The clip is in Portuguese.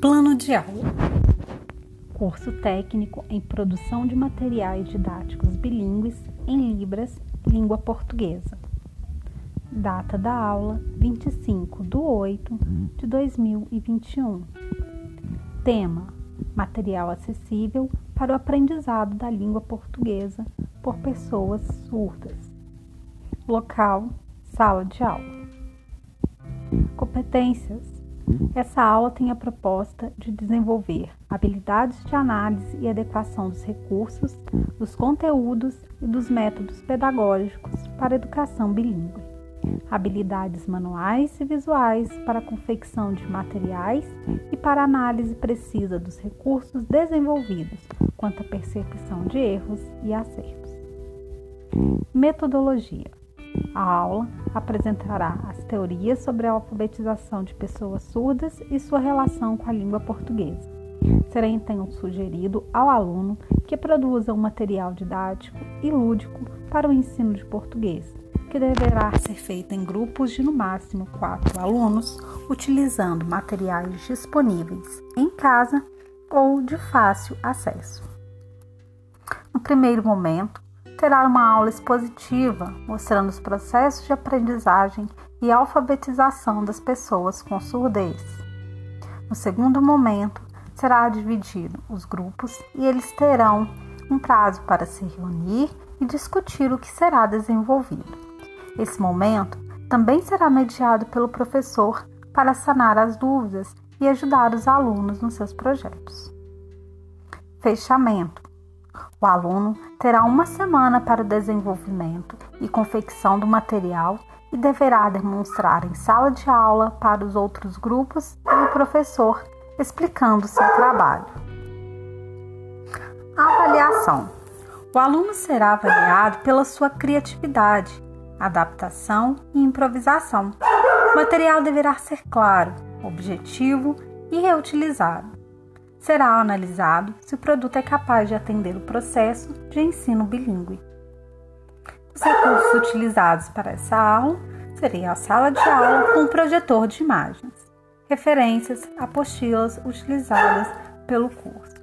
Plano de aula. Curso técnico em produção de materiais didáticos bilíngues em Libras, língua portuguesa. Data da aula: 25 de 8 de 2021. Tema: Material acessível para o aprendizado da língua portuguesa por pessoas surdas. Local: Sala de aula. Competências essa aula tem a proposta de desenvolver habilidades de análise e adequação dos recursos, dos conteúdos e dos métodos pedagógicos para educação bilíngue, habilidades manuais e visuais para a confecção de materiais e para análise precisa dos recursos desenvolvidos quanto à percepção de erros e acertos. Metodologia a aula apresentará as teorias sobre a alfabetização de pessoas surdas e sua relação com a língua portuguesa. Será então sugerido ao aluno que produza um material didático e lúdico para o ensino de português, que deverá ser feito em grupos de no máximo quatro alunos, utilizando materiais disponíveis em casa ou de fácil acesso. No primeiro momento, terá uma aula expositiva mostrando os processos de aprendizagem e alfabetização das pessoas com surdez. No segundo momento, será dividido os grupos e eles terão um prazo para se reunir e discutir o que será desenvolvido. Esse momento também será mediado pelo professor para sanar as dúvidas e ajudar os alunos nos seus projetos. Fechamento. O aluno terá uma semana para o desenvolvimento e confecção do material e deverá demonstrar em sala de aula para os outros grupos e o professor explicando seu trabalho. Avaliação: O aluno será avaliado pela sua criatividade, adaptação e improvisação. O material deverá ser claro, objetivo e reutilizado será analisado se o produto é capaz de atender o processo de ensino bilíngue. Os recursos utilizados para essa aula seriam a sala de aula com projetor de imagens, referências, apostilas utilizadas pelo curso.